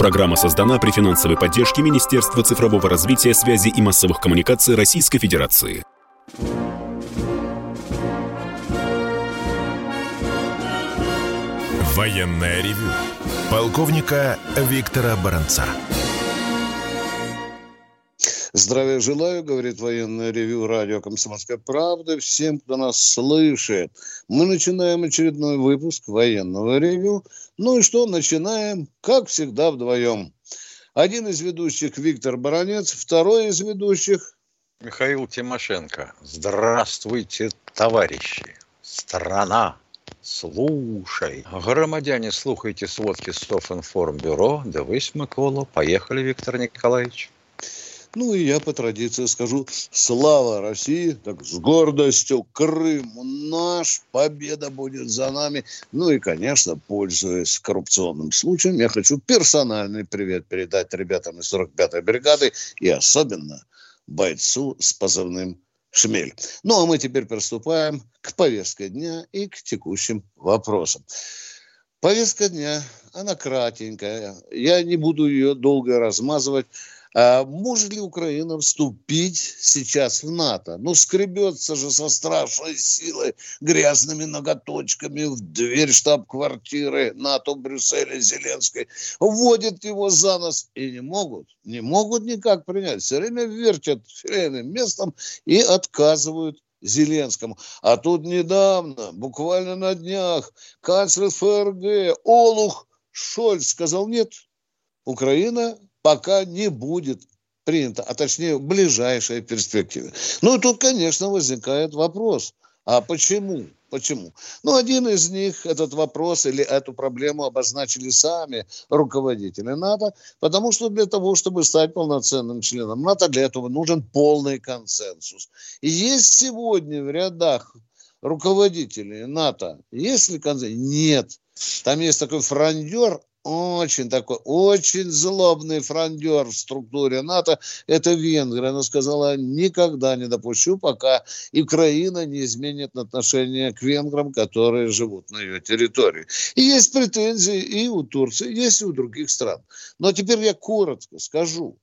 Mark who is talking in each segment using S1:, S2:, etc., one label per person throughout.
S1: Программа создана при финансовой поддержке Министерства цифрового развития, связи и массовых коммуникаций Российской Федерации.
S2: Военная ревю. Полковника Виктора Баранца.
S3: Здравия желаю, говорит военное ревю радио «Комсомольская правда» всем, кто нас слышит. Мы начинаем очередной выпуск военного ревю. Ну и что, начинаем, как всегда, вдвоем. Один из ведущих Виктор Баранец, второй из ведущих
S4: Михаил Тимошенко. Здравствуйте, товарищи. Страна, слушай. Громадяне, слухайте сводки Софинформбюро. Дивись, Микола. Поехали, Виктор Николаевич.
S3: Ну и я по традиции скажу «Слава России!» Так с гордостью Крым наш, победа будет за нами. Ну и, конечно, пользуясь коррупционным случаем, я хочу персональный привет передать ребятам из 45-й бригады и особенно бойцу с позывным «Шмель». Ну а мы теперь приступаем к повестке дня и к текущим вопросам. Повестка дня, она кратенькая. Я не буду ее долго размазывать. А может ли Украина вступить сейчас в НАТО? Ну, скребется же со страшной силой грязными ноготочками в дверь штаб-квартиры НАТО в Брюсселе Зеленской. Вводят его за нос и не могут, не могут никак принять. Все время вертят филейным местом и отказывают Зеленскому. А тут недавно, буквально на днях, канцлер ФРГ Олух Шольц сказал нет. Украина пока не будет принято, а точнее в ближайшей перспективе. Ну и тут, конечно, возникает вопрос, а почему? Почему? Ну, один из них этот вопрос или эту проблему обозначили сами руководители НАТО, потому что для того, чтобы стать полноценным членом НАТО, для этого нужен полный консенсус. И есть сегодня в рядах руководителей НАТО, есть ли консенсус? Нет. Там есть такой фрондер очень такой, очень злобный фрондер в структуре НАТО, это Венгрия. Она сказала, никогда не допущу, пока Украина не изменит отношение к венграм, которые живут на ее территории. И есть претензии и у Турции, есть и у других стран. Но теперь я коротко скажу,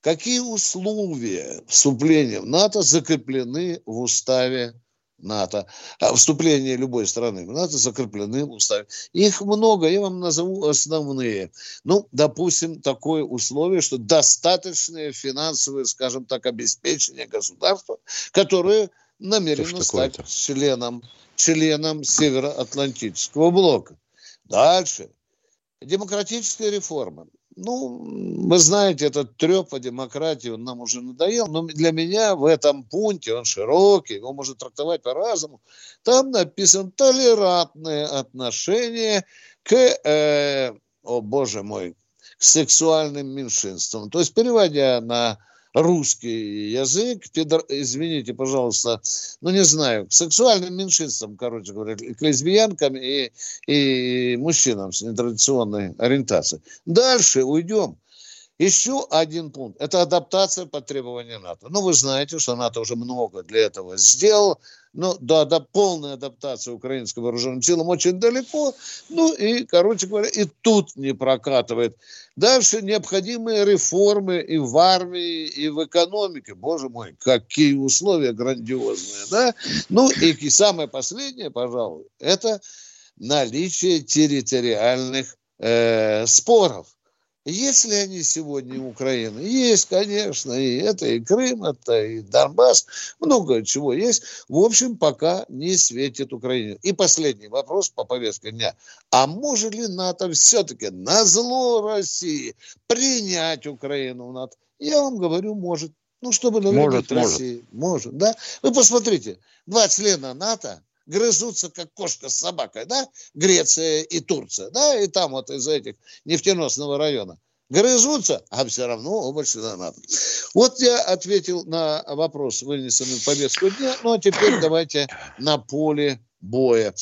S3: какие условия вступления в НАТО закреплены в уставе НАТО, а вступление любой страны в НАТО закреплены в уставе. Их много, я вам назову основные. Ну, допустим, такое условие, что достаточное финансовое, скажем так, обеспечение государства, которое намерено стать членом, членом Североатлантического блока. Дальше. Демократическая реформа. Ну, вы знаете, этот треп о демократии, он нам уже надоел, но для меня в этом пункте, он широкий, его можно трактовать по-разному, там написано толерантное отношение к, э, о боже мой, к сексуальным меньшинствам. То есть, переводя на русский язык, педр... извините, пожалуйста, ну не знаю, к сексуальным меньшинствам, короче говоря, к лесбиянкам и, и мужчинам с нетрадиционной ориентацией. Дальше уйдем. Еще один пункт – это адаптация под требования НАТО. Ну, вы знаете, что НАТО уже много для этого сделал. Но до, до полной адаптации украинским вооруженным силам очень далеко. Ну и, короче говоря, и тут не прокатывает. Дальше необходимые реформы и в армии, и в экономике. Боже мой, какие условия грандиозные, да? Ну и самое последнее, пожалуй, это наличие территориальных э, споров. Есть ли они сегодня у Украины? Есть, конечно, и это и Крым, это и Донбасс, много чего есть. В общем, пока не светит Украине. И последний вопрос по повестке дня. А может ли НАТО все-таки на зло России принять Украину в НАТО? Я вам говорю, может. Ну, чтобы навредить России. Может. может, да? Вы посмотрите, два члена НАТО грызутся, как кошка с собакой, да, Греция и Турция, да, и там вот из этих нефтеносного района. Грызутся, а все равно оба члена НАТО. Вот я ответил на вопрос, вынесенный в повестку дня. Ну, а теперь давайте на поле боя.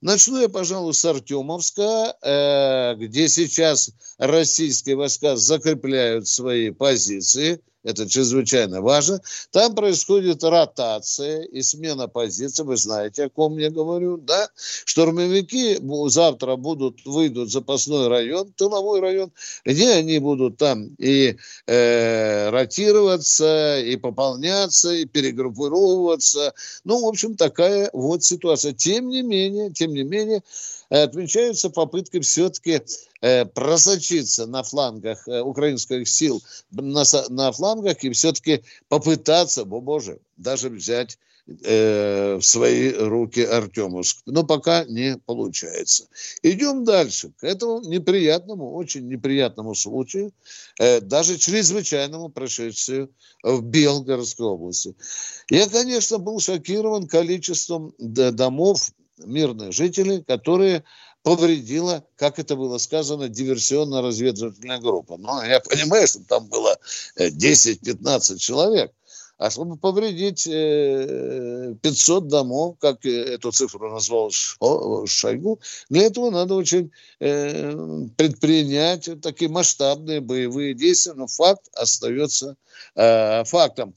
S3: Начну я, пожалуй, с Артемовска, э, где сейчас российские войска закрепляют свои позиции. Это чрезвычайно важно. Там происходит ротация и смена позиции. Вы знаете, о ком я говорю, да? Штурмовики завтра будут, выйдут в запасной район, тыловой район, где они будут там и э, ротироваться, и пополняться, и перегруппировываться. Ну, в общем, такая вот ситуация. Тем не менее, тем не менее, отмечаются попытки все-таки э, просочиться на флангах э, украинских сил, на, на флангах и все-таки попытаться, о боже, даже взять э, в свои руки Артемовск. Но пока не получается. Идем дальше. К этому неприятному, очень неприятному случаю, э, даже чрезвычайному происшествию в Белгородской области. Я, конечно, был шокирован количеством домов мирных жителей, которые повредила, как это было сказано, диверсионно-разведывательная группа. Но я понимаю, что там было 10-15 э, человек. А чтобы повредить 500 э, домов, как эту цифру назвал Шойгу, для этого надо очень э, предпринять такие масштабные боевые действия, но факт остается фактом.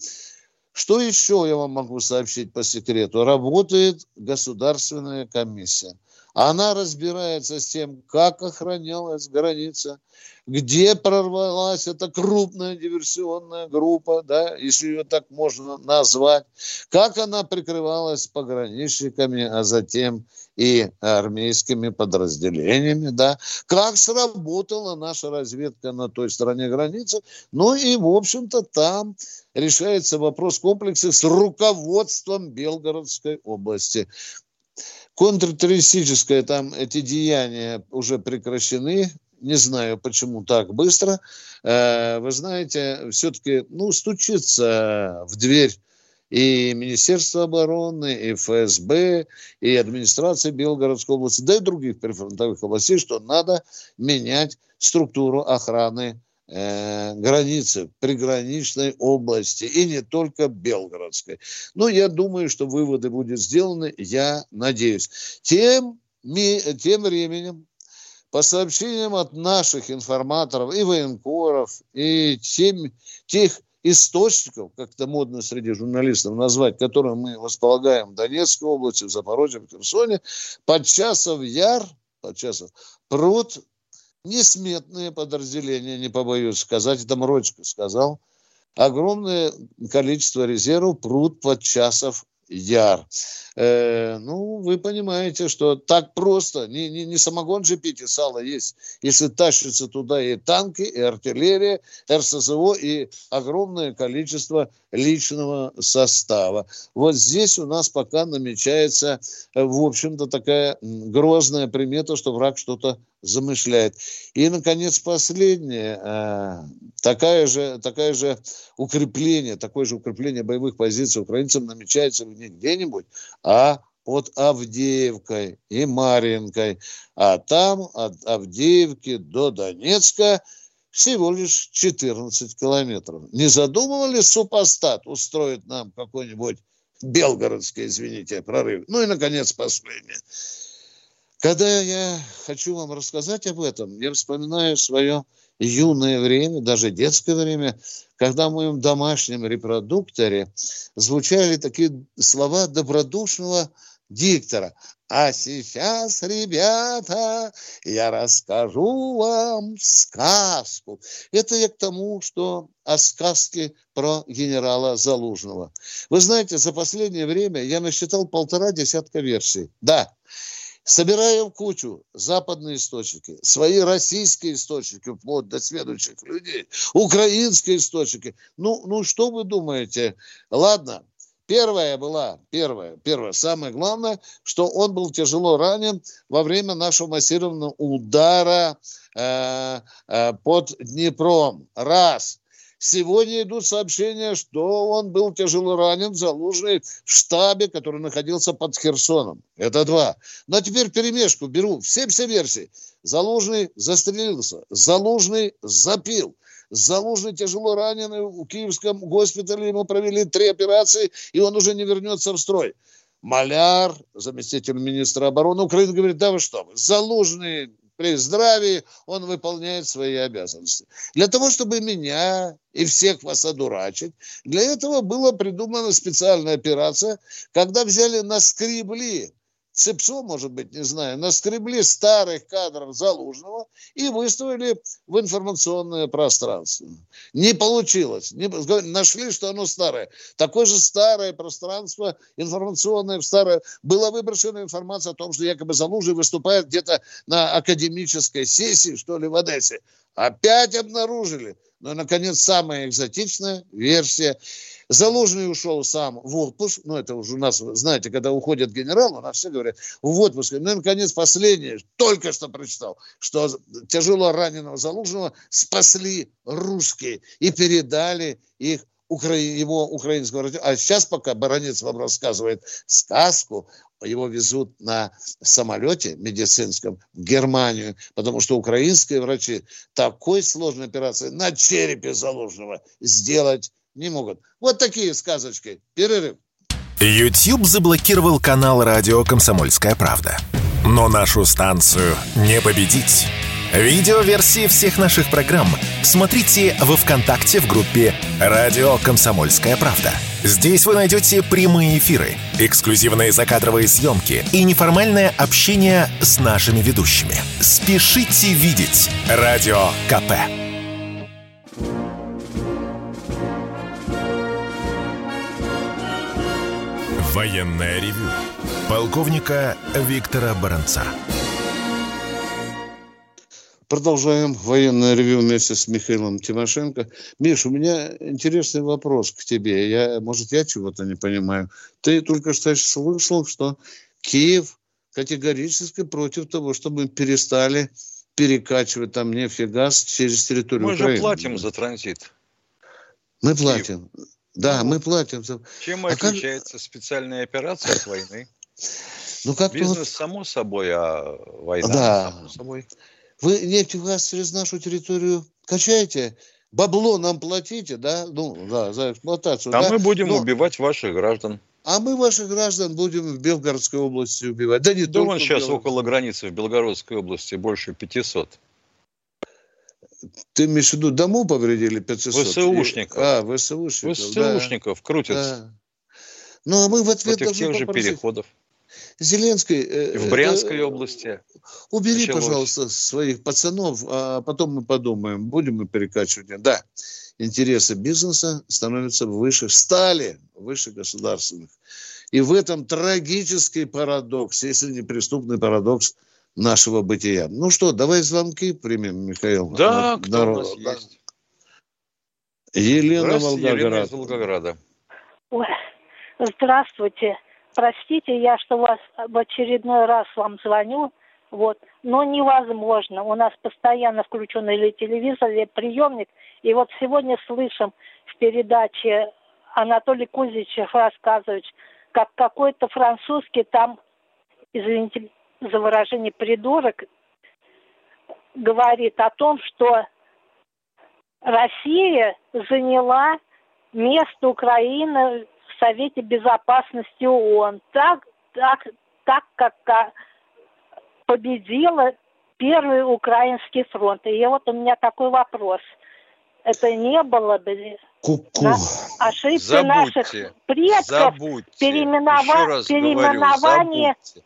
S3: Что еще я вам могу сообщить по секрету? Работает государственная комиссия. Она разбирается с тем, как охранялась граница, где прорвалась эта крупная диверсионная группа, да, если ее так можно назвать, как она прикрывалась пограничниками, а затем и армейскими подразделениями, да, как сработала наша разведка на той стороне границы, ну и, в общем-то, там решается вопрос комплекса с руководством Белгородской области. Контртеррористическое там эти деяния уже прекращены, не знаю, почему так быстро. Э, вы знаете, все-таки, ну, стучится в дверь и Министерство обороны, и ФСБ, и администрация Белгородской области, да и других прифронтовых областей, что надо менять структуру охраны э, границы приграничной области, и не только Белгородской. Но я думаю, что выводы будут сделаны, я надеюсь. Тем, тем временем, по сообщениям от наших информаторов и военкоров, и тем, тех источников, как это модно среди журналистов назвать, которые мы располагаем в Донецкой области, в Запорожье, в Херсоне, под часов яр, под часов пруд несметные подразделения, не побоюсь сказать, это Мрочко сказал, огромное количество резервов пруд под часов яр. Э, ну, вы понимаете, что так просто, не, не, не самогон же пить и сало есть, если тащится туда и танки, и артиллерия, РСЗО, и огромное количество личного состава. Вот здесь у нас пока намечается, э, в общем-то, такая грозная примета, что враг что-то замышляет. И, наконец, последнее, э, такая же, такая же укрепление, такое же укрепление боевых позиций украинцам намечается не где-нибудь, а под Авдеевкой и Маринкой. А там от Авдеевки до Донецка всего лишь 14 километров. Не задумывал ли супостат устроить нам какой-нибудь белгородский, извините, прорыв? Ну и, наконец, последнее. Когда я хочу вам рассказать об этом, я вспоминаю свое юное время, даже детское время, когда в моем домашнем репродукторе звучали такие слова добродушного диктора. А сейчас, ребята, я расскажу вам сказку. Это я к тому, что о сказке про генерала Залужного. Вы знаете, за последнее время я насчитал полтора десятка версий. Да, собирая в кучу западные источники, свои российские источники, вплоть до следующих людей, украинские источники. Ну, ну что вы думаете? Ладно, Первая была, первая, первая, самое главное, что он был тяжело ранен во время нашего массированного удара э, э, под Днепром. Раз. Сегодня идут сообщения, что он был тяжело ранен, залужный в штабе, который находился под Херсоном. Это два. Но теперь перемешку беру. Все все версии. Залужный застрелился. Залужный запил. Залужный тяжело раненый в Киевском госпитале. Ему провели три операции, и он уже не вернется в строй. Маляр, заместитель министра обороны Украины, говорит, да вы что, Залужный при здравии он выполняет свои обязанности. Для того, чтобы меня и всех вас одурачить, для этого была придумана специальная операция, когда взяли на скребли ЦИПСО, может быть, не знаю, наскребли старых кадров Залужного и выставили в информационное пространство. Не получилось. Не, нашли, что оно старое. Такое же старое пространство информационное, старое. Была выброшена информация о том, что якобы Залужный выступает где-то на академической сессии, что ли, в Одессе. Опять обнаружили. Но, наконец, самая экзотичная версия – Залужный ушел сам в отпуск. Ну, это уже у нас, знаете, когда уходит генерал, у нас все говорят в отпуск. Ну, и, наконец, последнее, только что прочитал, что тяжело раненого Залужного спасли русские и передали их укра... его украинского А сейчас, пока Баранец вам рассказывает сказку, его везут на самолете медицинском в Германию, потому что украинские врачи такой сложной операции на черепе заложенного сделать не могут. Вот такие сказочки. Перерыв.
S2: YouTube заблокировал канал радио «Комсомольская правда». Но нашу станцию не победить. Видеоверсии всех наших программ смотрите во ВКонтакте в группе «Радио Комсомольская правда». Здесь вы найдете прямые эфиры, эксклюзивные закадровые съемки и неформальное общение с нашими ведущими. Спешите видеть «Радио КП». Военное ревю полковника Виктора Баранца.
S3: Продолжаем военное ревю вместе с Михаилом Тимошенко. Миш, у меня интересный вопрос к тебе. Я, может, я чего-то не понимаю. Ты только что слышал, что Киев категорически против того, чтобы мы перестали перекачивать там нефть и газ через территорию
S4: мы
S3: Украины.
S4: Мы же платим за транзит.
S3: Мы платим. Киев. Да, ну, мы платим.
S4: Чем а отличается как... специальная операция от войны?
S3: Ну, как
S4: Бизнес вот... само собой, а война
S3: да.
S4: само собой.
S3: Вы нефть и газ через нашу территорию качаете, бабло нам платите, да, ну, да, за эксплуатацию.
S4: А
S3: да?
S4: мы будем
S3: Но...
S4: убивать ваших граждан.
S3: А мы ваших граждан будем в Белгородской области убивать. Да не
S4: да
S3: только
S4: вон сейчас около границы в Белгородской области больше 500.
S3: Ты имеешь в виду дому повредили 500?
S4: ВСУшников.
S3: А, ВСУшников.
S4: ВСУшников да. крутятся.
S3: Да. Ну, а мы в ответ
S4: Против тех же переходов.
S3: Зеленский...
S4: Э, в Брянской э, области.
S3: Убери, началось. пожалуйста, своих пацанов, а потом мы подумаем, будем мы перекачивать. Да, интересы бизнеса становятся выше, стали выше государственных. И в этом трагический парадокс, если не преступный парадокс – нашего бытия. Ну что, давай звонки примем, Михаил.
S4: Да, кто Здорово. у нас да. есть?
S3: Елена Волгоград. Елена из
S4: Волгограда.
S5: Ой, здравствуйте. Простите, я что вас в очередной раз вам звоню, вот, но невозможно. У нас постоянно включен или телевизор, или приемник. И вот сегодня слышим в передаче Анатолий Кузичев рассказывает, как какой-то французский там, извините, за выражение придурок говорит о том, что Россия заняла место Украины в Совете Безопасности ООН, так, так, так как победила Первый Украинский фронт. И вот у меня такой вопрос. Это не было бы
S3: Ку-ку.
S5: ошибки забудьте, наших предков
S4: забудьте.
S5: переименова... переименование
S4: говорю,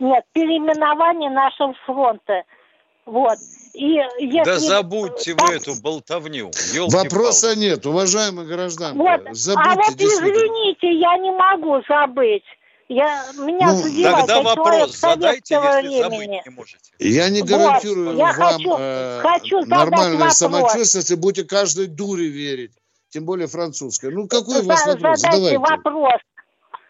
S5: нет, переименование нашего фронта. Вот. И если...
S4: Да забудьте так... вы эту болтовню.
S3: Вопроса нет, уважаемый граждан.
S5: Вот.
S3: Забудьте,
S5: а вот извините, я не могу забыть. Я, меня ну,
S4: задевает, тогда вопрос задайте, если времени. забыть не можете.
S3: Я не гарантирую вот, я вам хочу, э, хочу нормальное самочувствие, если будете каждой дуре верить. Тем более французской. Ну, какой у вас вопрос?
S5: Задайте Задавайте. вопрос.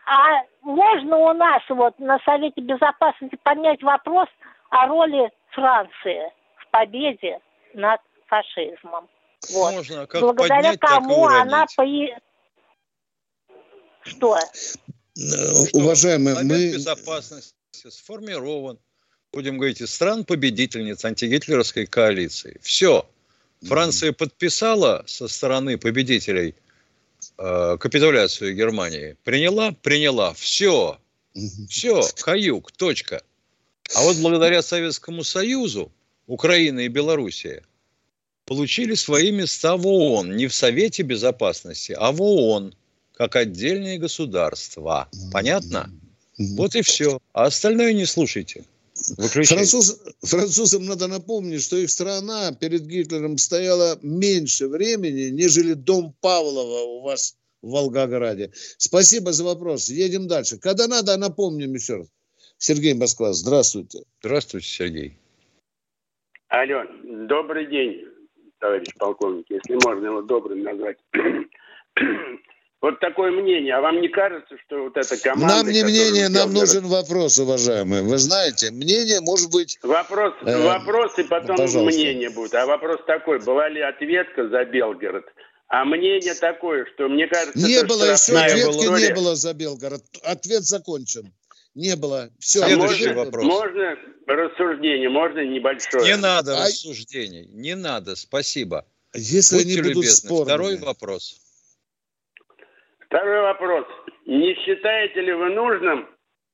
S5: А можно у нас вот на Совете Безопасности поднять вопрос о роли Франции в победе над фашизмом? Вот.
S4: Можно, как
S5: Благодаря
S4: поднять,
S5: кому
S4: так
S5: она по... Что?
S3: Что Уважаемые,
S4: Совет мы... безопасности сформирован, будем говорить, из стран-победительниц антигитлеровской коалиции. Все. Франция подписала со стороны победителей – э, капитуляцию Германии. Приняла? Приняла. Все. Все. Каюк. Точка. А вот благодаря Советскому Союзу Украина и Белоруссия получили свои места в ООН, не в Совете Безопасности, а в ООН, как отдельные государства. Понятно? Вот и все. А остальное не слушайте.
S3: Француз, французам надо напомнить, что их страна перед Гитлером стояла меньше времени, нежели дом Павлова у вас в Волгограде. Спасибо за вопрос. Едем дальше. Когда надо, напомним еще раз. Сергей Москва, здравствуйте.
S4: Здравствуйте, Сергей.
S6: Алло, добрый день, товарищ полковник, если можно его добрым назвать. Вот такое мнение. А вам не кажется, что вот эта команда...
S3: Нам не мнение, нам нужен вопрос, уважаемые. Вы знаете, мнение может быть...
S6: Вопрос, э, вопрос и потом пожалуйста. мнение будет. А вопрос такой, была ли ответка за Белгород? А мнение такое, что мне кажется...
S3: Не было еще ответки, не было за Белгород. Ответ закончен. Не было. Все.
S6: Следующий можно, вопрос. Можно рассуждение, можно небольшое.
S4: Не надо а... рассуждений, не надо, спасибо.
S3: Если Будьте они будут любезны. спорными.
S4: Второй вопрос.
S6: Второй вопрос. Не считаете ли вы нужным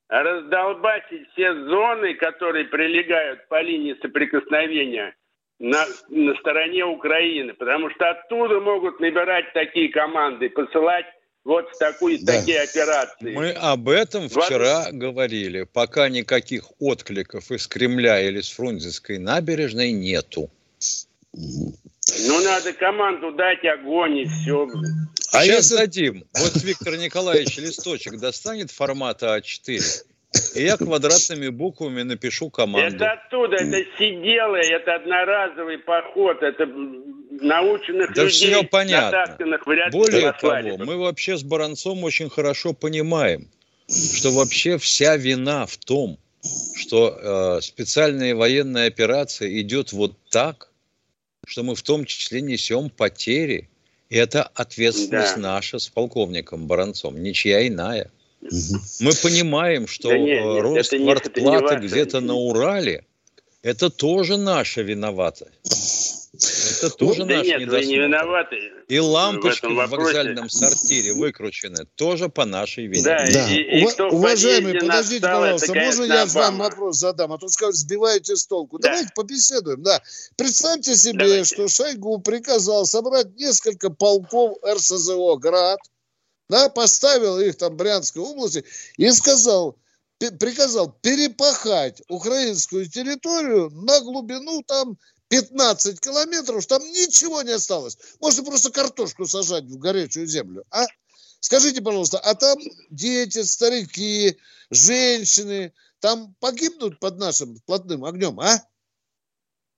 S6: раздолбасить все зоны, которые прилегают по линии соприкосновения на, на стороне Украины? Потому что оттуда могут набирать такие команды, посылать вот в такую, да. такие операции.
S4: Мы об этом вчера вот. говорили. Пока никаких откликов из Кремля или с Фрунзенской набережной нету.
S6: Ну, надо команду дать огонь и все.
S4: А Сейчас если... дадим. Вот Виктор Николаевич листочек достанет формата А4, и я квадратными буквами напишу команду.
S6: Это оттуда, это сиделый, это одноразовый поход, это наученных
S4: да
S6: людей,
S4: все понятно. Более того, мы вообще с Баранцом очень хорошо понимаем, что вообще вся вина в том, что э, специальная военная операция идет вот так, что мы в том числе несем потери. И это ответственность да. наша с полковником Баранцом, ничья иная. Мы понимаем, что да нет, нет, рост квартплаты где-то на Урале, это тоже наша виноватость. Это тоже да наш
S6: нет, недосмотр. Вы не виноваты.
S4: И лампочки в, в вокзальном сортире выкручены тоже по нашей вине.
S3: Да, да. И, и кто Уважаемый, подождите, пожалуйста, можно я вам вопрос задам? А то скажут, сбиваете с толку. Да. Давайте побеседуем. Да. Представьте себе, Давайте. что Шойгу приказал собрать несколько полков РСЗО «Град», да, поставил их там в Брянской области и сказал, приказал перепахать украинскую территорию на глубину там 15 километров, там ничего не осталось. Можно просто картошку сажать в горячую землю. А? Скажите, пожалуйста, а там дети, старики, женщины, там погибнут под нашим плотным огнем, а?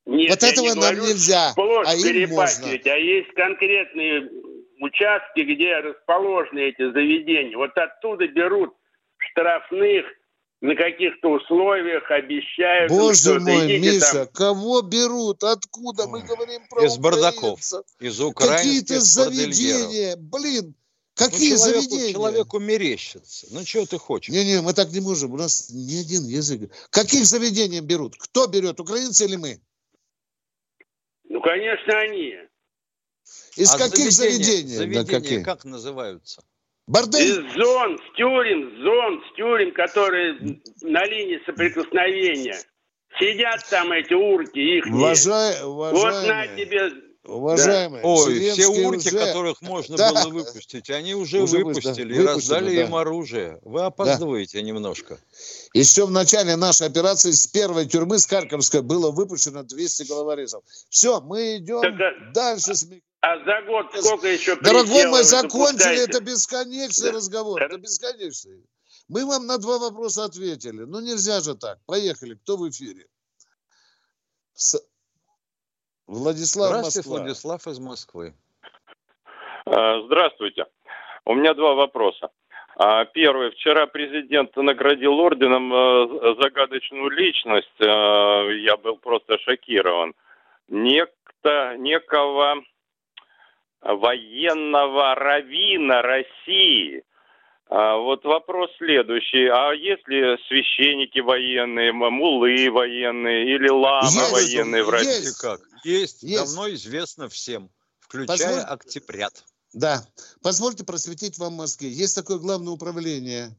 S6: Нет,
S3: вот этого не нам нельзя,
S6: а им можно. А есть конкретные участки, где расположены эти заведения. Вот оттуда берут штрафных на каких-то условиях обещают.
S3: Боже мой, Миша, там... кого берут? Откуда? Мы говорим про
S4: Из бардаков, из Украины.
S3: Какие-то заведения, блин, Какие ну, человеку, заведения?
S4: Человеку мерещится. Ну, чего ты хочешь?
S3: Не-не, мы так не можем. У нас ни один язык. Каких заведений берут? Кто берет, украинцы или мы?
S6: Ну, конечно, они.
S3: Из а каких заведений?
S4: Заведения, да, какие? как называются?
S6: Бордель. Из зон, с тюрем, зон, с тюрем, которые на линии соприкосновения. Сидят там эти урки, их
S3: Уважай, уважаемые,
S6: Вот на тебе
S3: Уважаемые,
S4: да. Ой, все урки, уже... которых можно да. было выпустить, они уже, уже выпустили да, и раздали да. им оружие. Вы опаздываете да. немножко.
S3: Еще в начале нашей операции с первой тюрьмы, с Харьковской, было выпущено 200 головорезов. Все, мы идем так, а дальше. С...
S6: А за год сколько еще
S3: Дорогой мой, закончили, это бесконечный да. разговор, это бесконечный. Мы вам на два вопроса ответили. Ну, нельзя же так. Поехали. Кто в эфире? С... Владислав
S4: Здравствуйте, Москва. Владислав из Москвы.
S7: А, здравствуйте. У меня два вопроса. А, первый. Вчера президент наградил орденом э, загадочную личность. Я был просто шокирован. Некто, некого военного равина России. А вот вопрос следующий. А есть ли священники военные, мулы военные или ламы есть, военные в России?
S4: Есть, как? Есть, есть. давно известно всем, включая Позволь... октябрят.
S3: Да. Позвольте просветить вам мозги. Есть такое главное управление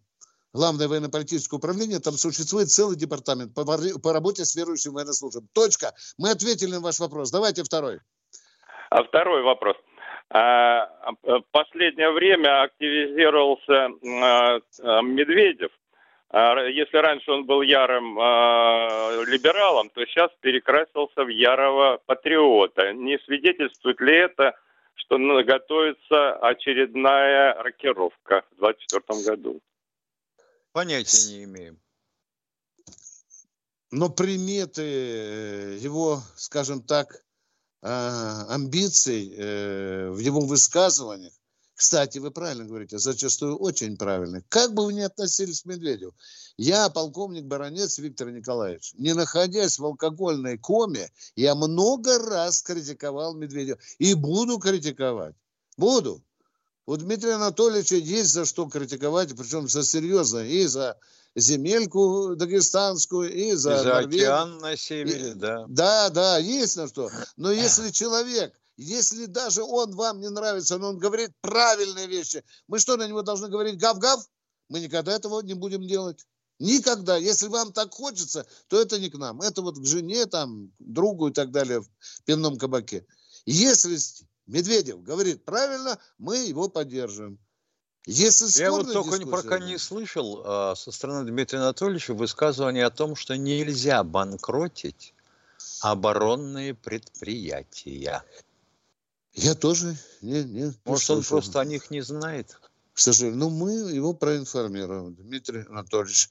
S3: Главное военно-политическое управление, там существует целый департамент по, по работе с верующим военнослужащим. Точка. Мы ответили на ваш вопрос. Давайте второй.
S7: А второй вопрос. А, в последнее время активизировался а, а, Медведев. Если раньше он был ярым либералом, то сейчас перекрасился в ярого патриота. Не свидетельствует ли это, что готовится очередная рокировка в 2024 году?
S4: Понятия не имеем.
S3: Но приметы э, его, скажем так, а, амбиций э, в его высказываниях, кстати, вы правильно говорите, зачастую очень правильно. Как бы вы ни относились к Медведеву, я, полковник Баранец Виктор Николаевич, не находясь в алкогольной коме, я много раз критиковал Медведева и буду критиковать. Буду. У Дмитрия Анатольевича есть за что критиковать, причем за серьезно, и за земельку дагестанскую, и за, и
S4: за океан на севере, и, да.
S3: Да, да, есть на что. Но если человек, если даже он вам не нравится, но он говорит правильные вещи, мы что, на него должны говорить гав-гав? Мы никогда этого не будем делать. Никогда. Если вам так хочется, то это не к нам. Это вот к жене, там, другу и так далее в пивном кабаке. Если Медведев говорит правильно, мы его поддерживаем.
S4: Если Я вот только дискуссия, пока не слышал а, со стороны Дмитрия Анатольевича высказывания о том, что нельзя банкротить оборонные предприятия.
S3: Я тоже не, не,
S4: Может, не он просто о них не знает?
S3: К сожалению. Ну, мы его проинформируем, Дмитрий Анатольевич.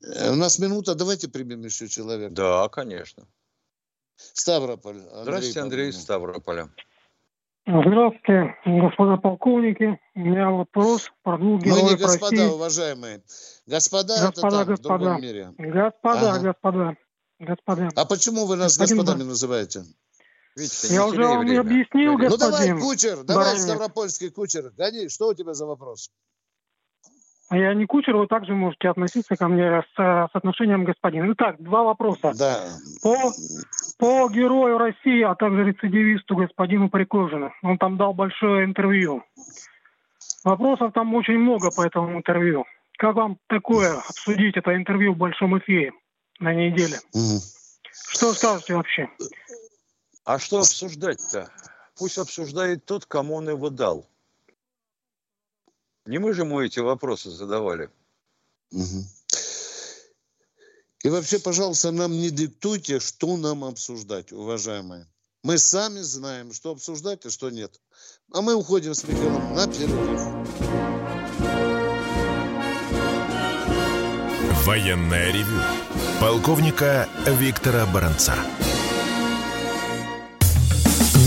S3: Э, у нас минута, давайте примем еще человека.
S4: Да, конечно.
S3: Ставрополь.
S4: Андрей Здравствуйте, Андрей из Ставрополя.
S8: Здравствуйте, господа полковники. У меня вопрос про двух героев Мы не
S3: господа,
S8: России.
S3: уважаемые. Господа,
S8: господа
S3: это там,
S8: господа. в другом мире. Господа, ага. господа, господа.
S3: А почему вы нас Господин господами называете?
S8: Видите, Я уже вам время. объяснил, господин. Ну
S3: давай, кучер, давай, Баранец. Ставропольский кучер. Гони, что у тебя за вопрос?
S8: А я не кучер, вы также можете относиться ко мне с, с отношением господина. Итак, два вопроса.
S3: Да.
S8: По, по герою России, а также рецидивисту господину Прикожину. Он там дал большое интервью. Вопросов там очень много по этому интервью. Как вам такое обсудить это интервью в большом эфире на неделе? Угу. Что скажете вообще?
S4: А что обсуждать-то? Пусть обсуждает тот, кому он его дал. Не мы же ему эти вопросы задавали.
S3: Угу. И вообще, пожалуйста, нам не диктуйте, что нам обсуждать, уважаемые. Мы сами знаем, что обсуждать и что нет. А мы уходим с Михаилом на перерыв.
S2: Военная ревю. Полковника Виктора Баранца.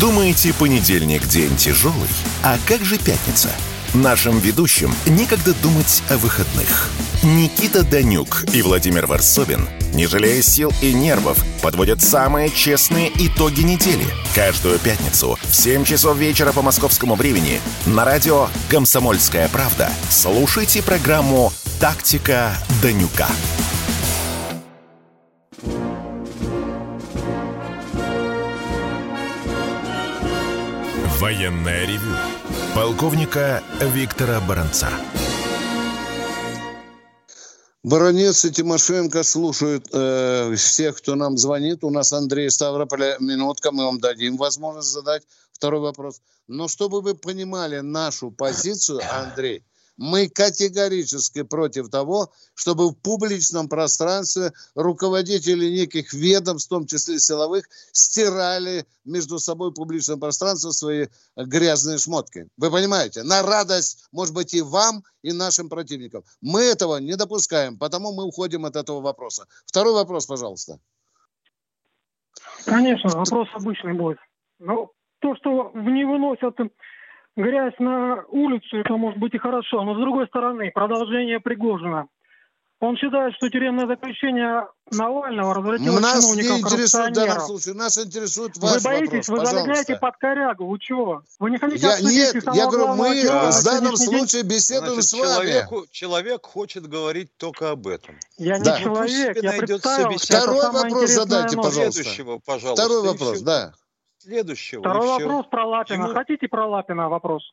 S2: Думаете, понедельник день тяжелый? А как же пятница? Нашим ведущим некогда думать о выходных. Никита Данюк и Владимир Варсобин, не жалея сил и нервов, подводят самые честные итоги недели. Каждую пятницу в 7 часов вечера по московскому времени на радио «Комсомольская правда» слушайте программу «Тактика Данюка». Военная ревю полковника Виктора Баранца.
S3: Баранец и Тимошенко слушают э, всех, кто нам звонит. У нас Андрей Ставрополя. Минутка, мы вам дадим возможность задать второй вопрос. Но чтобы вы понимали нашу позицию, Андрей, мы категорически против того, чтобы в публичном пространстве руководители неких ведомств, в том числе силовых, стирали между собой публичное пространство свои грязные шмотки. Вы понимаете? На радость, может быть, и вам, и нашим противникам. Мы этого не допускаем, потому мы уходим от этого вопроса. Второй вопрос, пожалуйста.
S8: Конечно, вопрос обычный будет. Но то, что не выносят грязь на улицу, это может быть и хорошо, но с другой стороны, продолжение Пригожина. Он считает, что тюремное заключение Навального развратило
S3: нас
S8: чиновников
S3: не интересует в данном случае, нас интересует ваш
S8: Вы боитесь,
S3: вопрос,
S8: вы залегаете под корягу, вы чего? Вы не хотите
S3: я, Нет, я говорю, мы в данном случае день? беседуем Значит, с вами.
S4: Человеку, человек хочет говорить только об этом.
S8: Я да. не человек, я представил,
S3: Второй вопрос задайте, пожалуйста.
S4: Пожалуйста.
S3: Второй вопрос, да
S4: следующего.
S8: Второй вопрос про Лапина. Ему... Хотите про Лапина вопрос?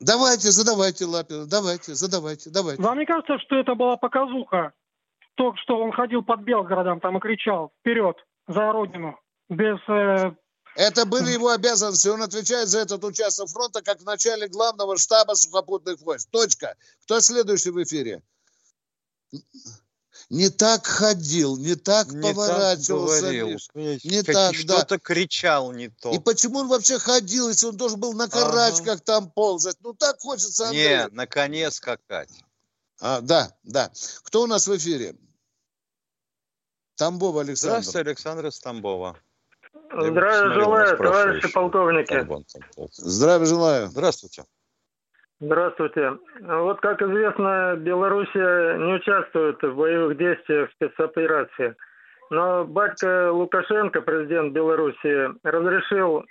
S3: Давайте, задавайте, Лапина, давайте, задавайте, давайте.
S8: Вам не кажется, что это была показуха? То, что он ходил под Белгородом там и кричал «Вперед! За Родину!» без э,
S3: Это были его обязанности. Он отвечает за этот участок фронта как начальник главного штаба сухопутных войск. Точка. Кто следующий в эфире? Не так ходил, не так
S4: Не так
S3: поворачивался.
S4: говорил.
S3: Миш.
S4: понимаете,
S3: Не
S4: как-
S3: так, да.
S4: Что-то кричал не то.
S3: И почему он вообще ходил, если он должен был на карачках там ползать? Ну так хочется, Андрей.
S4: Не, наконец скакать.
S3: А, да, да. Кто у нас в эфире? Тамбов Александр.
S4: Здравствуйте, Александр из Тамбова.
S9: Здравия желаю, товарищи полковники.
S4: Тамбов.
S3: Здравия желаю.
S4: Здравствуйте.
S9: Здравствуйте. Вот как известно, Белоруссия не участвует в боевых действиях спецоперации. Но батька Лукашенко, президент Белоруссии, разрешил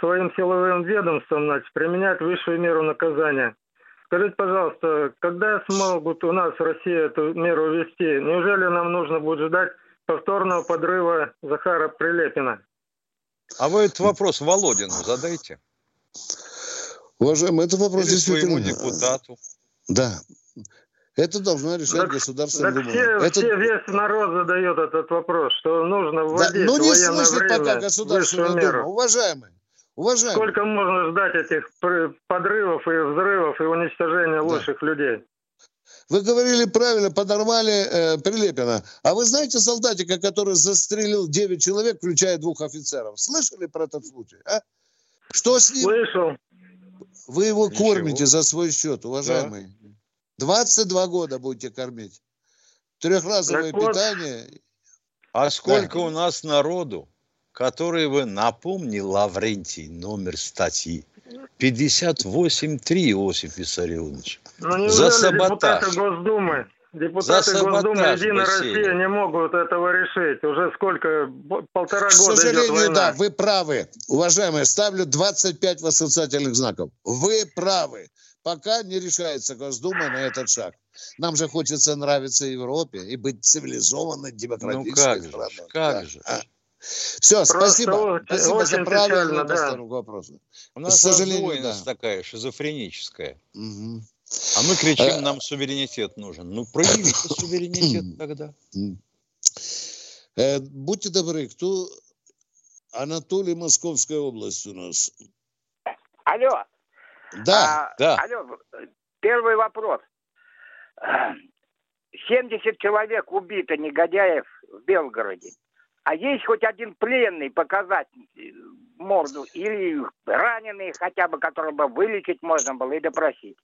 S9: своим силовым ведомствам значит, применять высшую меру наказания. Скажите, пожалуйста, когда смогут у нас в России эту меру ввести? Неужели нам нужно будет ждать повторного подрыва Захара Прилепина?
S4: А вы этот вопрос Володину задайте.
S3: Уважаемый, это вопрос
S4: Или
S3: действительно...
S4: депутату.
S3: Да. Это должна решать
S9: Так-
S3: Государственная
S9: Так
S3: Дума.
S9: все,
S3: Это-
S9: все, весь народ задает этот вопрос, что нужно
S3: Да,
S9: вводить
S3: ну
S9: в
S3: не
S9: военное
S3: слышит
S9: время
S3: пока Государственная Дума.
S9: меру.
S3: Уважаемый, уважаемый.
S9: Сколько можно ждать этих подрывов и взрывов и уничтожения лучших людей?
S3: Вы говорили правильно, подорвали э, Прилепина. А вы знаете солдатика, который застрелил 9 человек, включая двух офицеров? Слышали про этот случай? А? Что с ним?
S9: Слышал.
S3: Вы его
S4: Ничего.
S3: кормите за свой счет, уважаемый. 22 года будете кормить. Трехразовое
S9: Так вот.
S3: питание.
S4: А сколько у нас народу, который вы напомни, Лаврентий, номер статьи. 58.3, Иосиф Виссарионович.
S9: Ну
S4: За саботаж.
S9: Госдумы, депутаты
S4: За
S9: Госдумы Единой
S4: Василий.
S9: России не могут этого решить? Уже сколько? Полтора
S3: К
S9: года идет
S3: сожалению,
S9: война.
S3: да, вы правы. Уважаемые, ставлю 25 восклицательных знаков. Вы правы. Пока не решается Госдума на этот шаг. Нам же хочется нравиться Европе и быть цивилизованной,
S4: Ну
S3: демократической
S4: как же,
S3: страной.
S4: как
S3: Да.
S4: же.
S3: А. Все,
S9: Просто
S3: спасибо.
S9: очень-
S3: Спасибо за
S9: очень
S3: правильную
S9: печально, да.
S3: вопроса.
S4: У нас
S3: К сожалению, да.
S4: такая, шизофреническая.
S3: Мгм.
S4: А мы кричим,
S3: Э.
S4: нам суверенитет нужен. Ну, проявите суверенитет тогда.
S3: Э, будьте добры, кто Анатолий, Московская область у нас.
S10: Алло.
S3: Да,
S10: А,
S4: да.
S10: Алло, первый вопрос. 70 человек убито, негодяев, в Белгороде. А есть хоть один пленный показать морду или раненый хотя бы, которого бы вылечить можно было и допросить?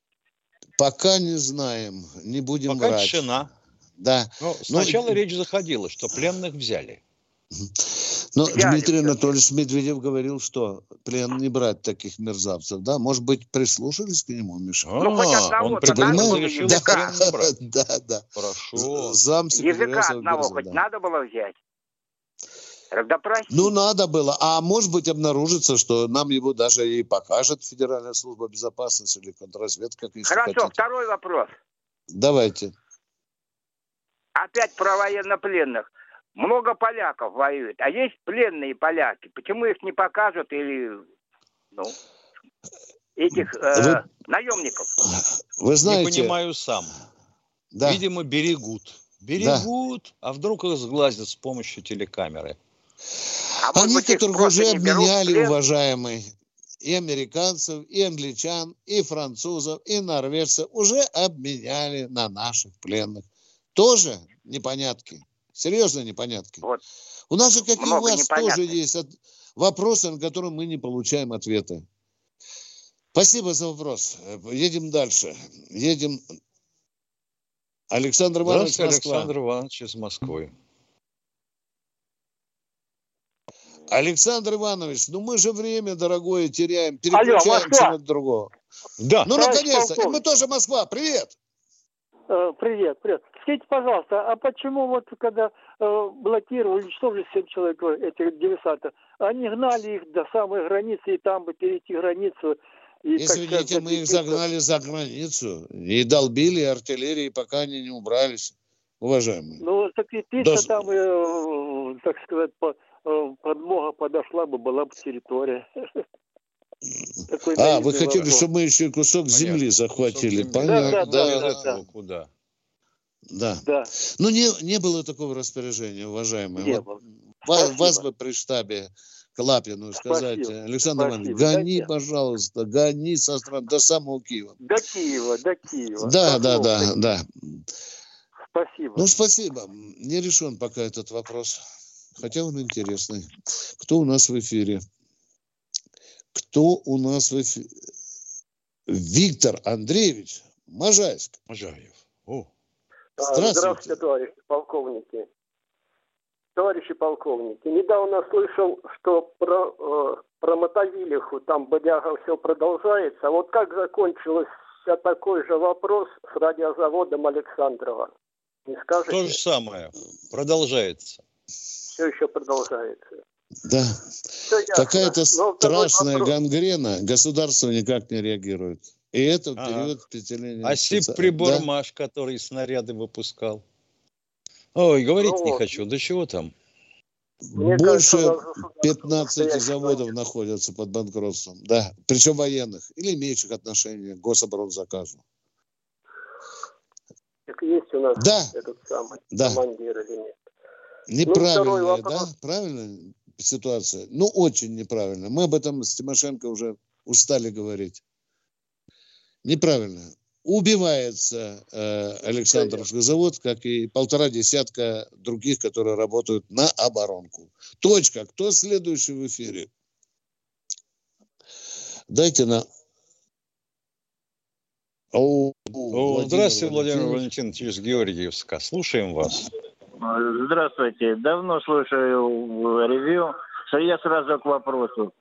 S3: Пока не знаем, не будем
S4: Пока
S3: врать.
S4: тишина.
S3: Да.
S4: Ну,
S3: Ну,
S4: сначала
S3: и-
S4: речь заходила, что пленных взяли.
S3: Но
S10: Взяли
S3: Дмитрий. Анатольевич Медведев говорил, что плен не брать таких мерзавцев, да? Может быть, прислушались к нему, Миша?
S10: Ну, хоть
S4: А,
S10: одного-то
S4: он предлагал,
S10: надо было
S4: решил
S10: языка.
S4: плен не брать.
S3: Да, да.
S4: Хорошо.
S3: Зам секретаря
S10: Языка одного хоть
S3: да.
S10: надо было взять? Допросить.
S3: Ну, надо было. А может быть, обнаружится, что нам его даже и покажет Федеральная служба безопасности или контрразведка,
S10: Хорошо,
S3: хотите.
S10: второй вопрос.
S3: Давайте.
S10: Опять про военнопленных. Много поляков воюет, а есть пленные поляки. Почему их не покажут или ну, этих э,
S3: Вы-
S10: наемников?
S3: Вы
S4: Не
S3: знаете...
S4: понимаю сам.
S3: Да.
S4: Видимо, берегут. Берегут, а вдруг их сглазят с помощью телекамеры.
S10: А
S3: Они,
S10: быть,
S3: которых уже
S10: берут
S3: обменяли, уважаемые, и американцев, и англичан, и французов, и норвежцев, уже обменяли на наших пленных. Тоже непонятки. Серьезно непонятки.
S10: Вот.
S3: У нас же, как и у
S10: Много
S3: вас, тоже
S10: непонятных.
S3: есть от- вопросы, на которые мы не получаем ответы. Спасибо за вопрос. Едем дальше. Едем. Александр Иванович,
S4: Здравствуйте,
S3: Москва.
S4: Александр Иванович из Москвы.
S3: Александр Иванович, ну мы же время, дорогое, теряем,
S8: Алло,
S3: переключаемся
S8: Москва.
S3: на другого.
S4: Да.
S3: Ну, наконец-то. И мы тоже Москва. Привет.
S8: Э, Привет, привет. Скажите, пожалуйста, а почему вот когда э, блокировали, уничтожили 7 человек, э, этих диверсантов, они гнали их до самой границы и там бы перейти границу? И,
S3: Извините, мы их загнали за границу и долбили артиллерии, пока они не убрались, уважаемые.
S8: Ну, пишет
S3: с-
S8: там, э, так сказать, по- э, подмога подошла бы, была бы территория.
S3: Такой а, вы хотели, вопрос. чтобы мы еще кусок Понятно. земли захватили? Кусок земли. Понятно. Да, да, да, да, да. Куда? Да. да. Ну, не, не было такого распоряжения, уважаемые. Не вот было. Вас бы при штабе к Лапину сказать, Спасибо. Александр Спасибо. Иванович, гони, да, пожалуйста, гони со стран до самого Киева.
S11: До Киева, до Киева.
S3: Да, да, да, да.
S11: Спасибо.
S3: Ну, спасибо. Не решен пока этот вопрос. Хотя он интересный. Кто у нас в эфире? Кто у нас в эфире? Виктор Андреевич Можайск.
S4: Можаев. О.
S11: Здравствуйте. Здравствуйте, товарищи полковники. Товарищи полковники, недавно слышал, что про, э, про Мотовилиху там бодяга все продолжается. А вот как закончился такой же вопрос с радиозаводом Александрова?
S4: Не скажете? То же самое. Продолжается.
S11: Все еще продолжается.
S3: Да. Какая-то страшная вопрос... гангрена, государство никак не реагирует. И это в период ага. пятилетия.
S4: А Сип-прибор да? который снаряды выпускал. Ой, говорить ну, не хочу. Да чего там?
S3: Мне Больше кажется, 15 заводов понимаете. находятся под банкротством. Да, причем военных или имеющих отношение к гособоронзаказу.
S11: Так есть у нас
S3: да.
S11: этот самый
S3: да.
S11: командир или нет?
S3: Неправильная, ну, да? Правильно ситуация? Ну, очень неправильно. Мы об этом с Тимошенко уже устали говорить. Неправильно убивается э, Александровский завод, как и полтора десятка других, которые работают на оборонку. Точка. Кто следующий в эфире? Дайте на...
S4: О, О, здравствуйте, Владимир Валентинович из Георгиевска. Слушаем вас.
S12: Здравствуйте. Давно слушаю ревью. Я сразу к вопросу.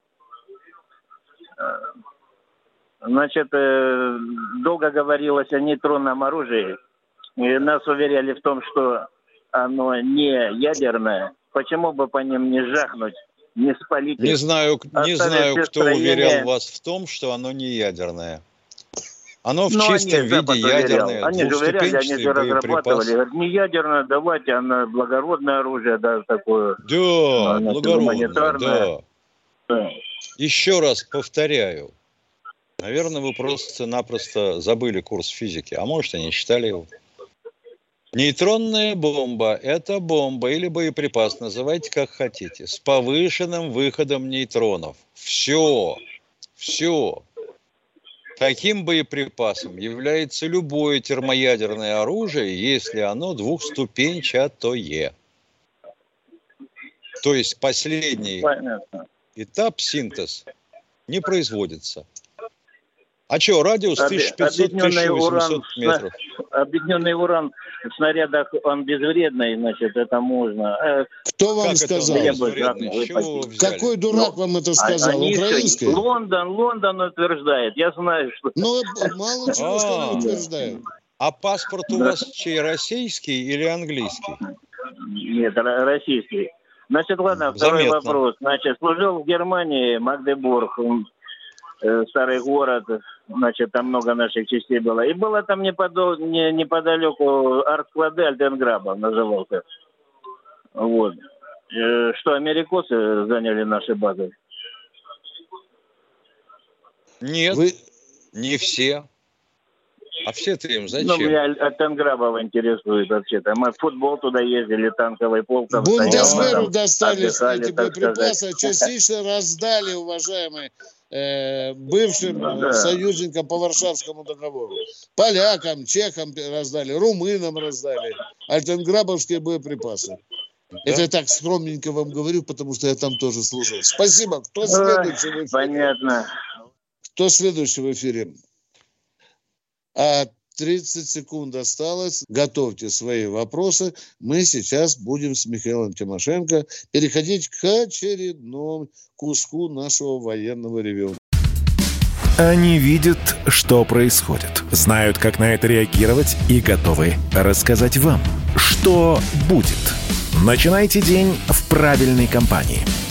S12: Значит, э, долго говорилось о нейтронном оружии. И нас уверяли в том, что оно не ядерное. Почему бы по ним не жахнуть, не спалить?
S4: Не знаю, не знаю кто уверял вас в том, что оно не ядерное. Оно в Но чистом виде Запад ядерное.
S12: Они же уверяли, они же разрабатывали. Говорят, не ядерное, давайте, оно благородное оружие, даже такое.
S4: Да, благородное, да. да. Еще раз повторяю, Наверное, вы просто-напросто забыли курс физики, а может, и не читали его. Нейтронная бомба – это бомба или боеприпас, называйте как хотите, с повышенным выходом нейтронов. Все, все. Таким боеприпасом является любое термоядерное оружие, если оно двухступенчатое. То есть последний Понятно. этап синтез не производится. А что, радиус 1500-1800 метров?
S12: Объединенный уран в снарядах, он безвредный, значит, это можно.
S3: Э, Кто вам как сказал? Какой дурак ну, вам это сказал? Они, Украинский?
S12: Лондон, Лондон утверждает. Я знаю, что...
S3: Ну, мало чего, что они утверждают.
S4: А паспорт у вас чей, российский или английский?
S12: Нет, российский. Значит, ладно, второй вопрос. Значит, служил в Германии, Магдебург, Э, старый город, значит, там много наших частей было. И было там неподол, не, неподалеку арт-склады Альтенграба назывался. Вот. Э, что, америкосы заняли наши базы?
S4: Нет, Вы... не все. А все-то им зачем? Ну,
S12: меня Альтенграбов интересует вообще-то. Мы в футбол туда ездили, танковый полк.
S3: Бундесверу достались эти боеприпасы, частично раздали, уважаемые э, бывшим ну, да. союзникам по Варшавскому договору. Полякам, чехам раздали, румынам раздали. Альтенграбовские боеприпасы. Да? Это я так скромненько вам говорю, потому что я там тоже служил. Спасибо. Кто следующий в эфире?
S12: Понятно.
S3: Кто следующий в эфире? А 30 секунд осталось. Готовьте свои вопросы. Мы сейчас будем с Михаилом Тимошенко переходить к очередному куску нашего военного ревю.
S2: Они видят, что происходит, знают, как на это реагировать и готовы рассказать вам, что будет. Начинайте день в правильной компании –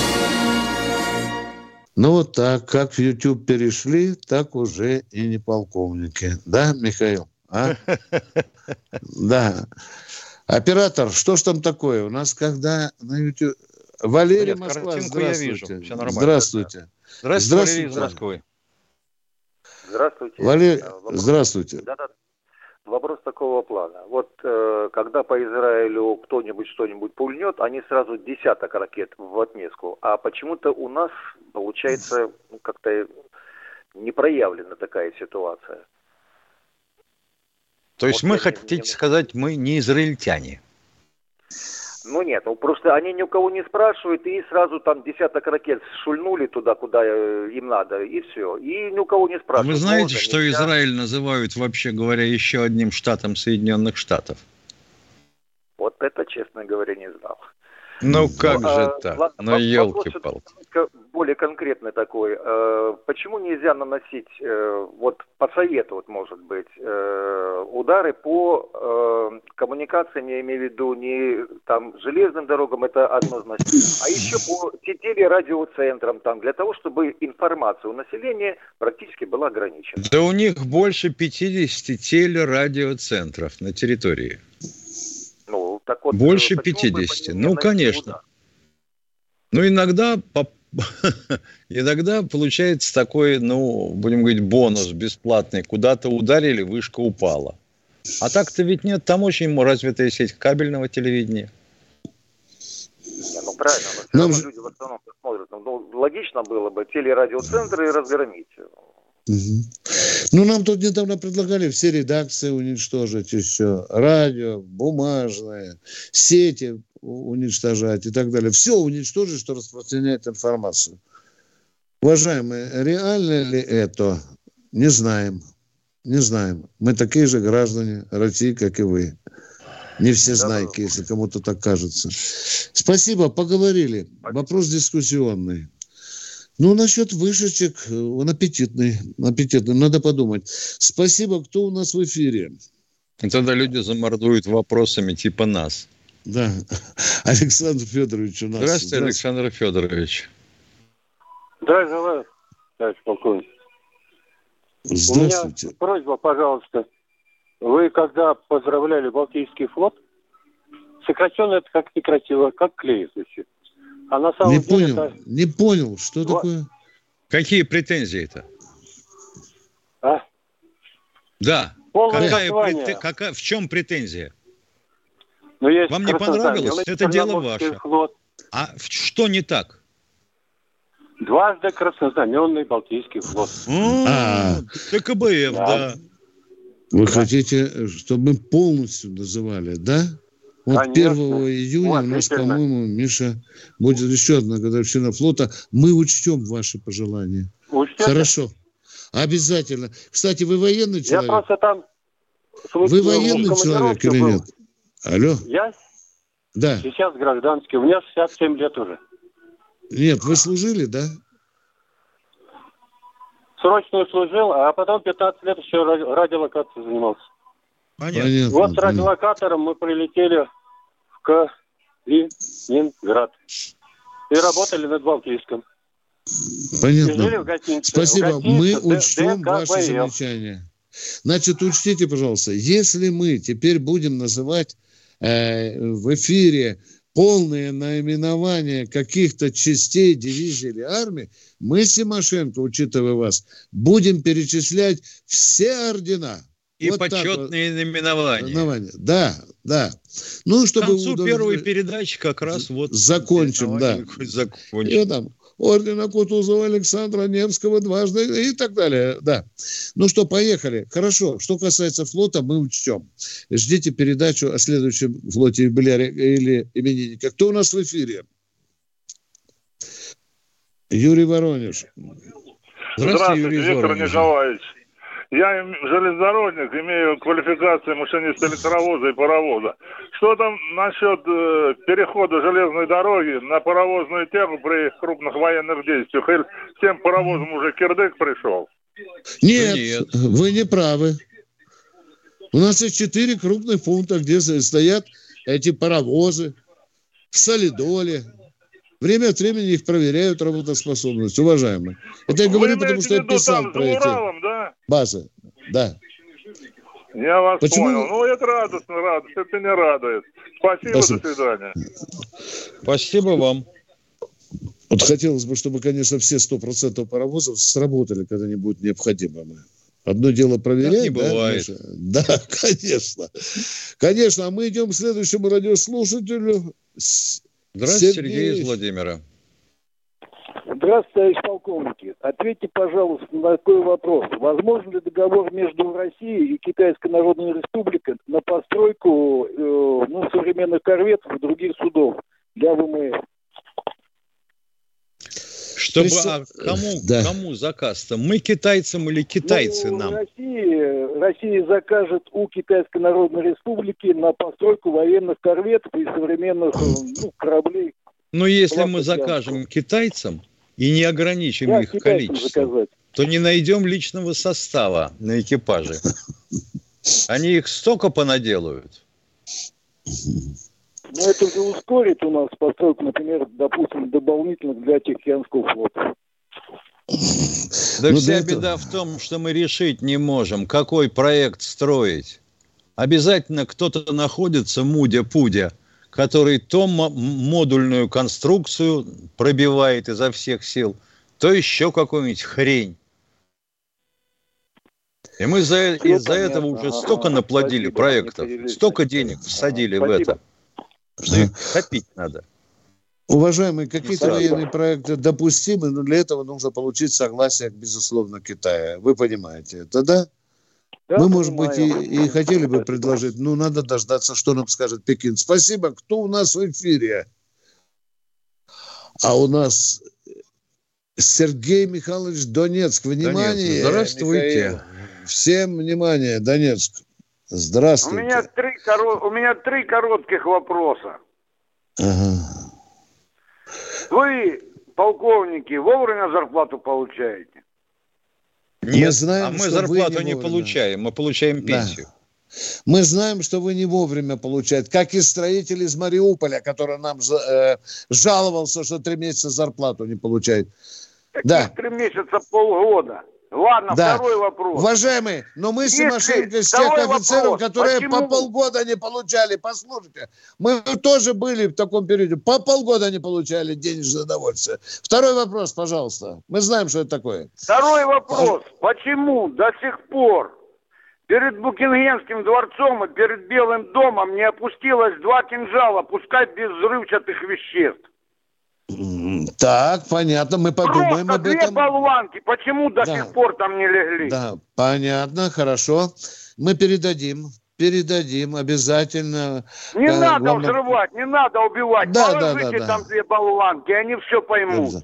S3: Ну вот так, как в YouTube перешли, так уже и не полковники. Да, Михаил? А? Да. Оператор, что ж там такое? У нас когда на YouTube... Валерий
S4: Нет,
S3: Москва,
S4: картинку я
S3: здравствуйте.
S4: вижу, всё нормально.
S3: Здравствуйте.
S4: Здравствуйте, Валерий из Москвы.
S13: Здравствуйте.
S3: Валерий,
S13: Э, вопрос-
S3: здравствуйте.
S13: Да-да. Вопрос такого плана. Вот э, когда по Израилю кто-нибудь что-нибудь пульнет, они сразу десяток ракет в отместку. А почему-то у нас получается ну, как-то не проявлена такая ситуация.
S4: То есть
S13: Вот
S4: мы хотите
S13: не-
S4: сказать, мы не израильтяне.
S13: Ну нет, ну просто они ни у кого не спрашивают, и сразу там десяток ракет шульнули туда, куда э, им надо, и все. И ни у кого не
S4: А
S13: спрашивают.
S4: вы знаете,
S13: можно,
S4: что
S13: нельзя?
S4: Израиль называют, вообще говоря, еще одним штатом Соединенных Штатов?
S13: Вот это, честно говоря, не знал.
S4: Ну как
S13: Ну,
S4: же
S13: а,
S4: так?
S13: ладно,
S4: Ну елки-палки.
S13: Более конкретный такой. Э, Почему нельзя наносить, э, вот по совету, вот, может быть, э, удары по коммуникациям, я имею в виду не там железным дорогам, это однозначно, а еще по те- телерадиоцентрам, там, для того, чтобы информация у населения практически была ограничена.
S4: Да у них больше 50 телерадиоцентров на территории.
S13: Ну, так вот,
S4: Больше
S13: э, почему бы
S4: 50.
S13: не
S4: Ну, конечно.
S13: удар?
S4: Ну, иногда, по- иногда получается такой, ну, будем говорить, бонус бесплатный. Куда-то ударили, вышка упала. А так-то ведь нет, там очень развитая сеть кабельного телевидения.
S13: Не, ну правильно, но все
S3: Нам
S13: равно
S3: же-
S13: люди в основном смотрят. Ну, ну, логично было бы телерадиоцентры разгромить.
S3: Ну, нам тут недавно предлагали все редакции уничтожить, и все. Радио, бумажные, сети уничтожать и так далее. Все уничтожить, что распространяет информацию. Уважаемые, реально ли это? Не знаем. Не знаем. Мы такие же граждане России, как и вы. Не все знайки, если кому-то так кажется. Спасибо, поговорили. Вопрос дискуссионный. Ну, насчет вышечек, он аппетитный. Аппетитный, надо подумать. Спасибо, кто у нас в эфире?
S4: И тогда люди замордуют вопросами типа нас.
S3: Да, Александр Федорович у нас.
S4: Здравствуйте, Александр Федорович.
S14: Здравия желаю, товарищ полковник.
S3: Здравствуйте.
S14: У меня просьба, пожалуйста. Вы когда поздравляли Балтийский флот, сокращенно это как некрасиво, как клей звучит. А на самом
S3: Не
S14: деле
S3: понял,
S14: это...
S3: не понял, что
S14: Два-
S3: такое?
S4: Какие претензии-то?
S14: А?
S4: Да.
S14: Полное
S4: Какая прете- какая- в чем претензия?
S14: Ну, есть
S4: Вам не понравилось? Это дело ваше.
S14: Флот,
S4: А что не так?
S14: дважды краснознаменный Балтийский флот.
S3: А.
S4: ТКБФ,
S14: Да.
S3: Вы хотите, чтобы мы полностью называли, да? Вот
S14: Конечно.
S3: 1 июня у нас, по-моему, Миша, будет еще одна годовщина флота. Мы учтем ваши пожелания.
S14: Учтете?
S3: Хорошо. Обязательно. Кстати, вы военный
S14: Я
S3: человек?
S14: просто там...
S3: Вы военный человек или
S14: был.
S3: Алло?
S14: Я
S3: Да.
S14: сейчас гражданский, у меня 67 лет уже.
S3: Нет, вы служили, да?
S14: Срочную служил, а потом 15 лет еще ради- радиолокацией занимался.
S3: Понятно.
S14: Вот с
S3: понятно.
S14: радиолокатором мы прилетели в Калининград. И работали над Балтийском.
S3: Понятно.
S14: гостинице.
S3: Спасибо. Мы учтем
S14: ДКБФ.
S3: ваши замечания. Значит, учтите, пожалуйста, если мы теперь будем называть э, в эфире полное наименование каких-то частей дивизии или армии, мы с Тимошенко, учитывая вас, будем перечислять все ордена.
S4: И
S3: Вот так вот.
S4: почетные наименования.
S3: Наименования. Да, да. Ну,
S4: К
S3: чтобы
S4: концу
S3: удов-
S4: первой передачи как раз вот
S3: закончим, да.
S4: закончим.
S3: И там ордена Кутузова, Александра Невского дважды и так далее. Да. Ну что, поехали. Хорошо. Что касается флота, мы учтем. Ждите передачу о следующем флоте юбиляре или именинника. Кто у нас в эфире? Юрий Воронеж.
S15: Здравствуйте, Виктор Николаевич. Я железнодорожник, имею квалификацию машиниста электровоза и паровоза. Что там насчет э, перехода железной дороги на паровозную тему при крупных военных действиях? Или всем паровозам уже кирдык пришел?
S3: Нет, вы не правы. У нас есть четыре крупных пункта, где стоят эти паровозы в солидоле. Время от времени их проверяют работоспособность, уважаемые. Это я говорю, потому что я писал там, про эти да? базы. Да.
S15: Я вас Почему? понял. Ну, это радостно, радостно. Это не радует. Спасибо, Спасибо. до свидания.
S4: Спасибо вам.
S3: Вот хотелось бы, чтобы, конечно, все 100% паровозов сработали, когда они будут необходимыми. Одно дело проверять.
S4: Да, бывает.
S3: Миша? Да, конечно. Конечно, а мы идем к следующему радиослушателю.
S4: Здравствуйте, Сергей, Сергей из Владимира.
S16: Здравствуйте, товарищ полковники. Ответьте, пожалуйста, на такой вопрос. Возможен ли договор между Россией и Китайской Народной Республикой на постройку э, ну, современных корветов и других судов для ВМС?
S4: Чтобы, а кому, да. кому заказ-то? Мы китайцам или китайцы ну, нам?
S16: Россия, Россия закажет у Китайской Народной Республики на постройку военных корветов и современных ну, кораблей.
S4: Но если мы закажем китайцам и не ограничим их количество, то не найдем личного состава на экипаже. Они их столько понаделают.
S16: Но это же ускорит у нас постройку, например, допустим, дополнительно для Тихоокеанского флота.
S4: Да ну, вся беда в том, что мы решить не можем, какой проект строить. Обязательно кто-то находится, мудя-пудя, который то модульную конструкцию пробивает изо всех сил, то еще какую-нибудь хрень. И мы за, из-за этого уже ага, столько наплодили спасибо, проектов, столько денег всадили ага, в это что их копить надо.
S3: Уважаемые, какие-то военные проекты допустимы, но для этого нужно получить согласие, безусловно, Китая. Вы понимаете это, да? Да, Мы, может быть, и, и хотели бы предложить, но надо дождаться, что нам скажет Пекин. Спасибо. Кто у нас в эфире? А у нас Сергей Михайлович Донецк. Внимание.
S4: Донецк. Здравствуйте. Михаил.
S3: Всем внимание, Донецк. Здравствуйте.
S17: У меня три, коро... у меня три коротких вопроса. Ага. Вы, полковники, вовремя зарплату получаете?
S4: Нет, мы знаем, а мы зарплату не, не получаем, мы получаем пенсию. Да.
S3: Мы знаем, что вы не вовремя получаете, как и строитель из Мариуполя, который нам э, жаловался, что три месяца зарплату не получает.
S17: Каких да. три месяца, полгода? Ладно, да. второй вопрос.
S3: Уважаемые, но мы с Тимошенко из тех офицеров, вопрос. которые Почему? по полгода не получали, послушайте, мы тоже были в таком периоде, по полгода не получали денежное удовольствие. Второй вопрос, пожалуйста. Мы знаем, что это такое.
S17: Второй вопрос. Почему до сих пор перед Букингемским дворцом и перед Белым домом не опустилось два кинжала, пускай без взрывчатых веществ?
S3: Так, понятно, мы подумаем
S17: Просто
S3: об этом.
S17: две болванки, почему до да. сих пор там не легли?
S3: Да, понятно, хорошо. Мы передадим, передадим обязательно.
S17: Не э, надо главное... взрывать, не надо убивать. Да, Положите да, да, да. там две болванки, они все поймут.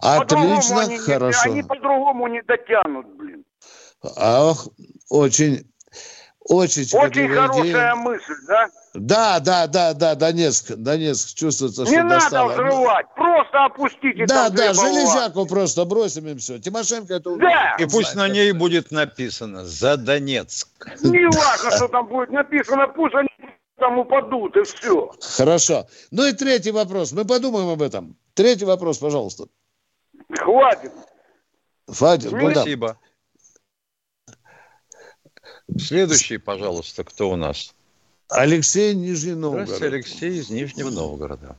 S3: Отлично, они хорошо.
S17: Не, они по-другому не дотянут, блин.
S3: Ах, очень очень,
S17: Очень хорошая идея. мысль, да?
S3: Да, да, да, да, Донецк, Донецк чувствуется,
S17: что Не достало. надо взрывать, просто опустите
S3: Да, там да, железяку просто бросим им все. Тимошенко это
S4: Да. И пусть на ней будет написано «За Донецк».
S17: Не важно, что там будет написано, пусть они там упадут, и все.
S3: Хорошо. Ну и третий вопрос, мы подумаем об этом. Третий вопрос, пожалуйста.
S17: Хватит.
S3: Хватит,
S4: Спасибо. Ну, да. Следующий, пожалуйста, кто у нас?
S3: Алексей Нижний Новгород.
S4: Здравствуйте, Алексей из Нижнего Новгорода.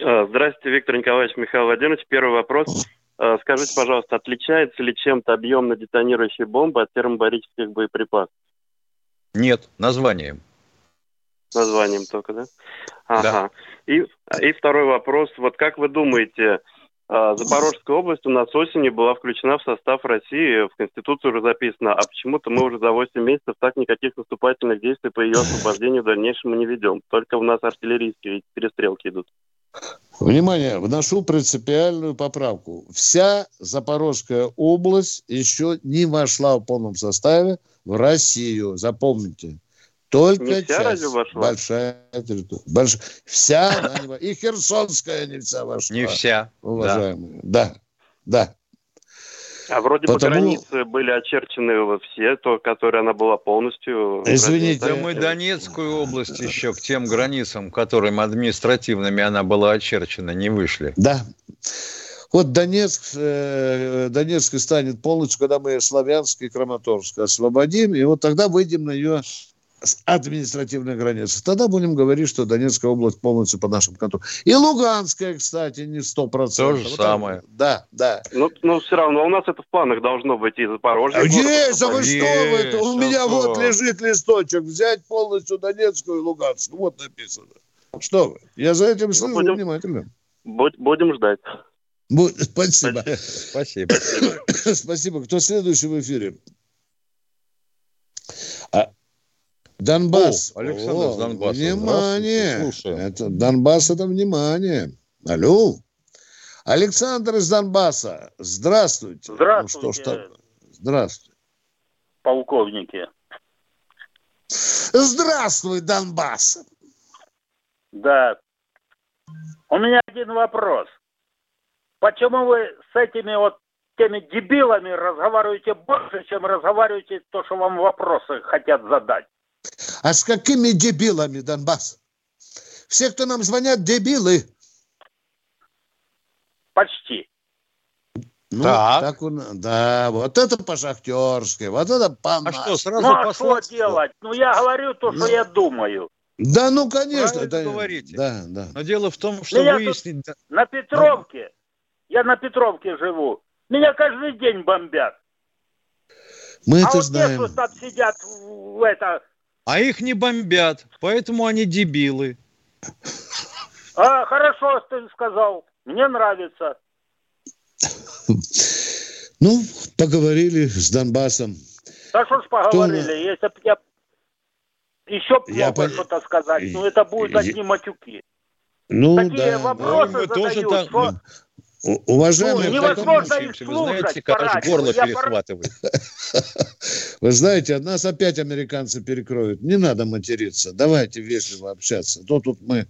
S18: А, здравствуйте, Виктор Николаевич, Михаил Владимирович. Первый вопрос. А, скажите, пожалуйста, отличается ли чем-то объемно детонирующей бомбы от термобарических боеприпасов?
S4: Нет, названием.
S18: Названием только, да? Ага. Да. И, и второй вопрос. Вот как вы думаете, Запорожская область у нас осенью была включена в состав России, в Конституцию уже записано, а почему-то мы уже за 8 месяцев так никаких наступательных действий по ее освобождению в дальнейшем не ведем. Только у нас артиллерийские перестрелки идут.
S3: Внимание, вношу принципиальную поправку. Вся Запорожская область еще не вошла в полном составе в Россию. Запомните. Только не вся часть. разве вошла? Большая территория. Больш... Вся она не И Херсонская не вся вошла.
S4: Не вся.
S3: Уважаемые. Да. да. да.
S18: А вроде Потому... бы границы были очерчены все, то, которые она была полностью...
S4: Извините. Да мы Донецкую область еще к тем границам, которым административными она была очерчена, не вышли.
S3: Да. Вот Донецк, э, Донецк станет полностью, когда мы Славянск и Краматорск освободим, и вот тогда выйдем на ее административной границы. Тогда будем говорить, что Донецкая область полностью под нашим контролем. И Луганская, кстати, не сто процентов.
S4: То же вот самое.
S3: Да, да.
S18: Но, ну, но ну, все равно у нас это в планах должно быть и Запорожье.
S3: Есть, а вы что вы? У меня вот лежит листочек. Взять полностью Донецкую и Луганскую. Вот написано. Что вы? Я за этим слежу будем, внимательно.
S18: Будем ждать.
S3: Спасибо.
S4: Спасибо.
S3: Спасибо. Кто следующий в эфире? А, Донбасс.
S4: О, Александр О, Донбасс.
S3: Внимание. Это, Донбасс это внимание. Алло. Александр из Донбасса. Здравствуйте.
S19: Здравствуйте. Ну, что ж так?
S3: Здравствуйте.
S19: Полковники.
S3: Здравствуй, Донбасс.
S19: Да. У меня один вопрос. Почему вы с этими вот теми дебилами разговариваете больше, чем разговариваете то, что вам вопросы хотят задать?
S3: А с какими дебилами, Донбасс? Все, кто нам звонят, дебилы.
S19: Почти.
S3: Ну, так. так он, да, вот это по-шахтерски, вот это по
S19: А что, сразу Ну, а что делать? Ну, я говорю то, что ну, я думаю.
S3: Да, ну, конечно.
S4: Да, говорите.
S3: Да, да.
S4: Но дело в том, что Меня выяснить...
S19: На Петровке, я на Петровке живу, меня каждый день бомбят.
S3: Мы
S19: а
S3: это
S19: вот
S3: знаем.
S19: те, что там сидят в это,
S4: а их не бомбят, поэтому они дебилы.
S19: А, хорошо, ты сказал. Мне нравится.
S3: Ну, поговорили с Донбассом.
S19: Да что ж поговорили, Кто... если бы я еще я по... что-то сказать, ну это будут одни матюки.
S3: Ну,
S19: Такие
S3: да,
S19: вопросы да. задают, тоже так... что...
S3: Уважаемые,
S19: ну, невозможно их слушать. Вы
S4: знаете, как аж горло перехватывает.
S3: Вы знаете, нас опять американцы перекроют. Не надо материться. Давайте вежливо общаться. То тут мы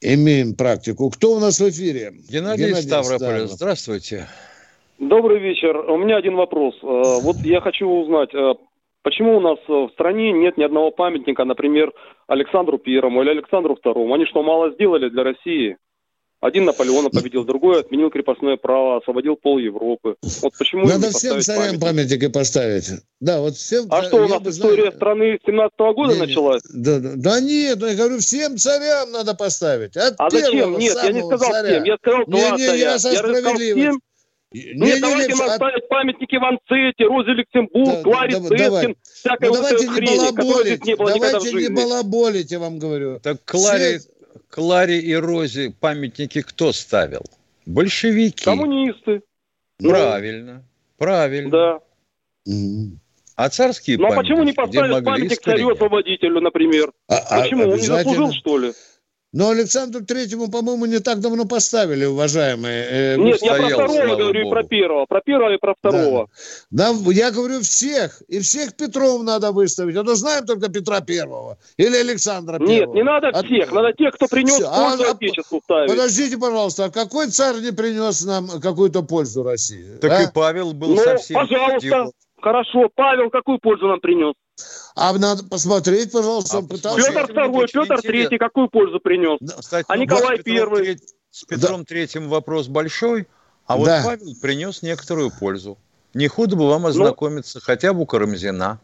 S3: имеем практику. Кто у нас в эфире?
S4: Геннадий, Геннадий Ставрополь. Здравствуйте.
S20: Добрый вечер. У меня один вопрос. Э, вот я хочу узнать, э, почему у нас в стране нет ни одного памятника, например, Александру Первому или Александру Второму? Они что, мало сделали для России? Один Наполеона победил, другой отменил крепостное право, освободил пол Европы. Вот почему
S3: Надо всем царям памятник? памятники поставить. Да, вот всем.
S20: А что у нас история знаю... страны 17 -го года не, началась?
S3: Да, да, да нет, ну я говорю, всем царям надо поставить. От
S20: а зачем? Нет, я не сказал царя. всем, я сказал два не, не, царя. Я, я сказал всем, не, Нет, не, давайте не, ставить памятники Ванцете, Розе Люксембург, да, Кларе да, Цеткин, всякой ну, вот
S3: давайте не хрени, балаболить, не было давайте не балаболить, я вам говорю.
S4: Так Кларе, Все... Кларе и Розе памятники кто ставил? Большевики.
S20: Коммунисты.
S4: Правильно, ну, правильно.
S20: Да.
S4: А царские
S20: Ну а почему не поставить памятник царю-освободителю, например? А, почему? Он не заслужил, что ли?
S3: Но Александру Третьему, по-моему, не так давно поставили, уважаемые.
S20: Э, Нет, я про второго говорю и про первого. Про первого и про второго.
S3: Да. да, я говорю всех. И всех Петров надо выставить. А то знаем только Петра Первого. Или Александра Первого.
S20: Нет, не надо а... всех. Надо тех, кто принес Все. пользу а, Отечеству ставить.
S3: Подождите, пожалуйста. А какой царь не принес нам какую-то пользу России?
S4: Так
S3: а?
S4: и Павел был
S20: ну,
S4: совсем...
S20: пожалуйста. Хорошо. Павел какую пользу нам принес?
S3: А надо посмотреть, пожалуйста, он
S20: а пытался... Петр Второй, Петр Третий какую пользу принес? Кстати, а ну, Николай Первый?
S4: С Петром Третьим вопрос большой, а вот да. Павел принес некоторую пользу. Не худо бы вам ну, ознакомиться ну, хотя бы у Карамзина.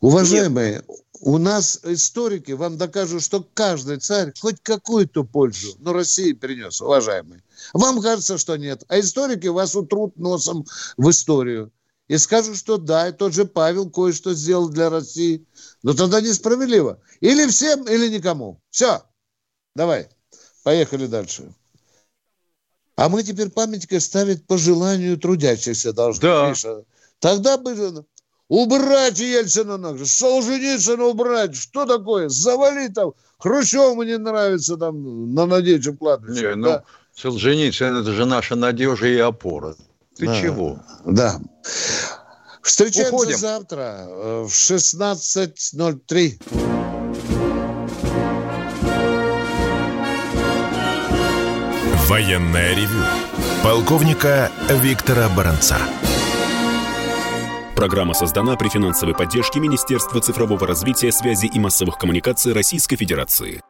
S3: Уважаемые, Нет. у нас историки вам докажут, что каждый царь хоть какую-то пользу, но России принес, уважаемые. Вам кажется, что нет. А историки вас утрут носом в историю и скажут, что да, и тот же Павел кое-что сделал для России. Но тогда несправедливо. Или всем, или никому. Все. Давай. Поехали дальше. А мы теперь памятники ставить по желанию трудящихся должны.
S4: Да.
S3: Миша. Тогда бы убрать Ельцина нахрен, Солженицына убрать. Что такое? Завали там. Хрущеву не нравится там на Надеючем кладбище.
S4: Не, ну, да? Солженицын это же наша надежда и опора. Ты
S3: да.
S4: чего?
S3: Да. Встречаемся Уходим. завтра э, в 16.03.
S2: Военная ревю. Полковника Виктора Баранца.
S1: Программа создана при финансовой поддержке Министерства цифрового развития, связи и массовых коммуникаций Российской Федерации.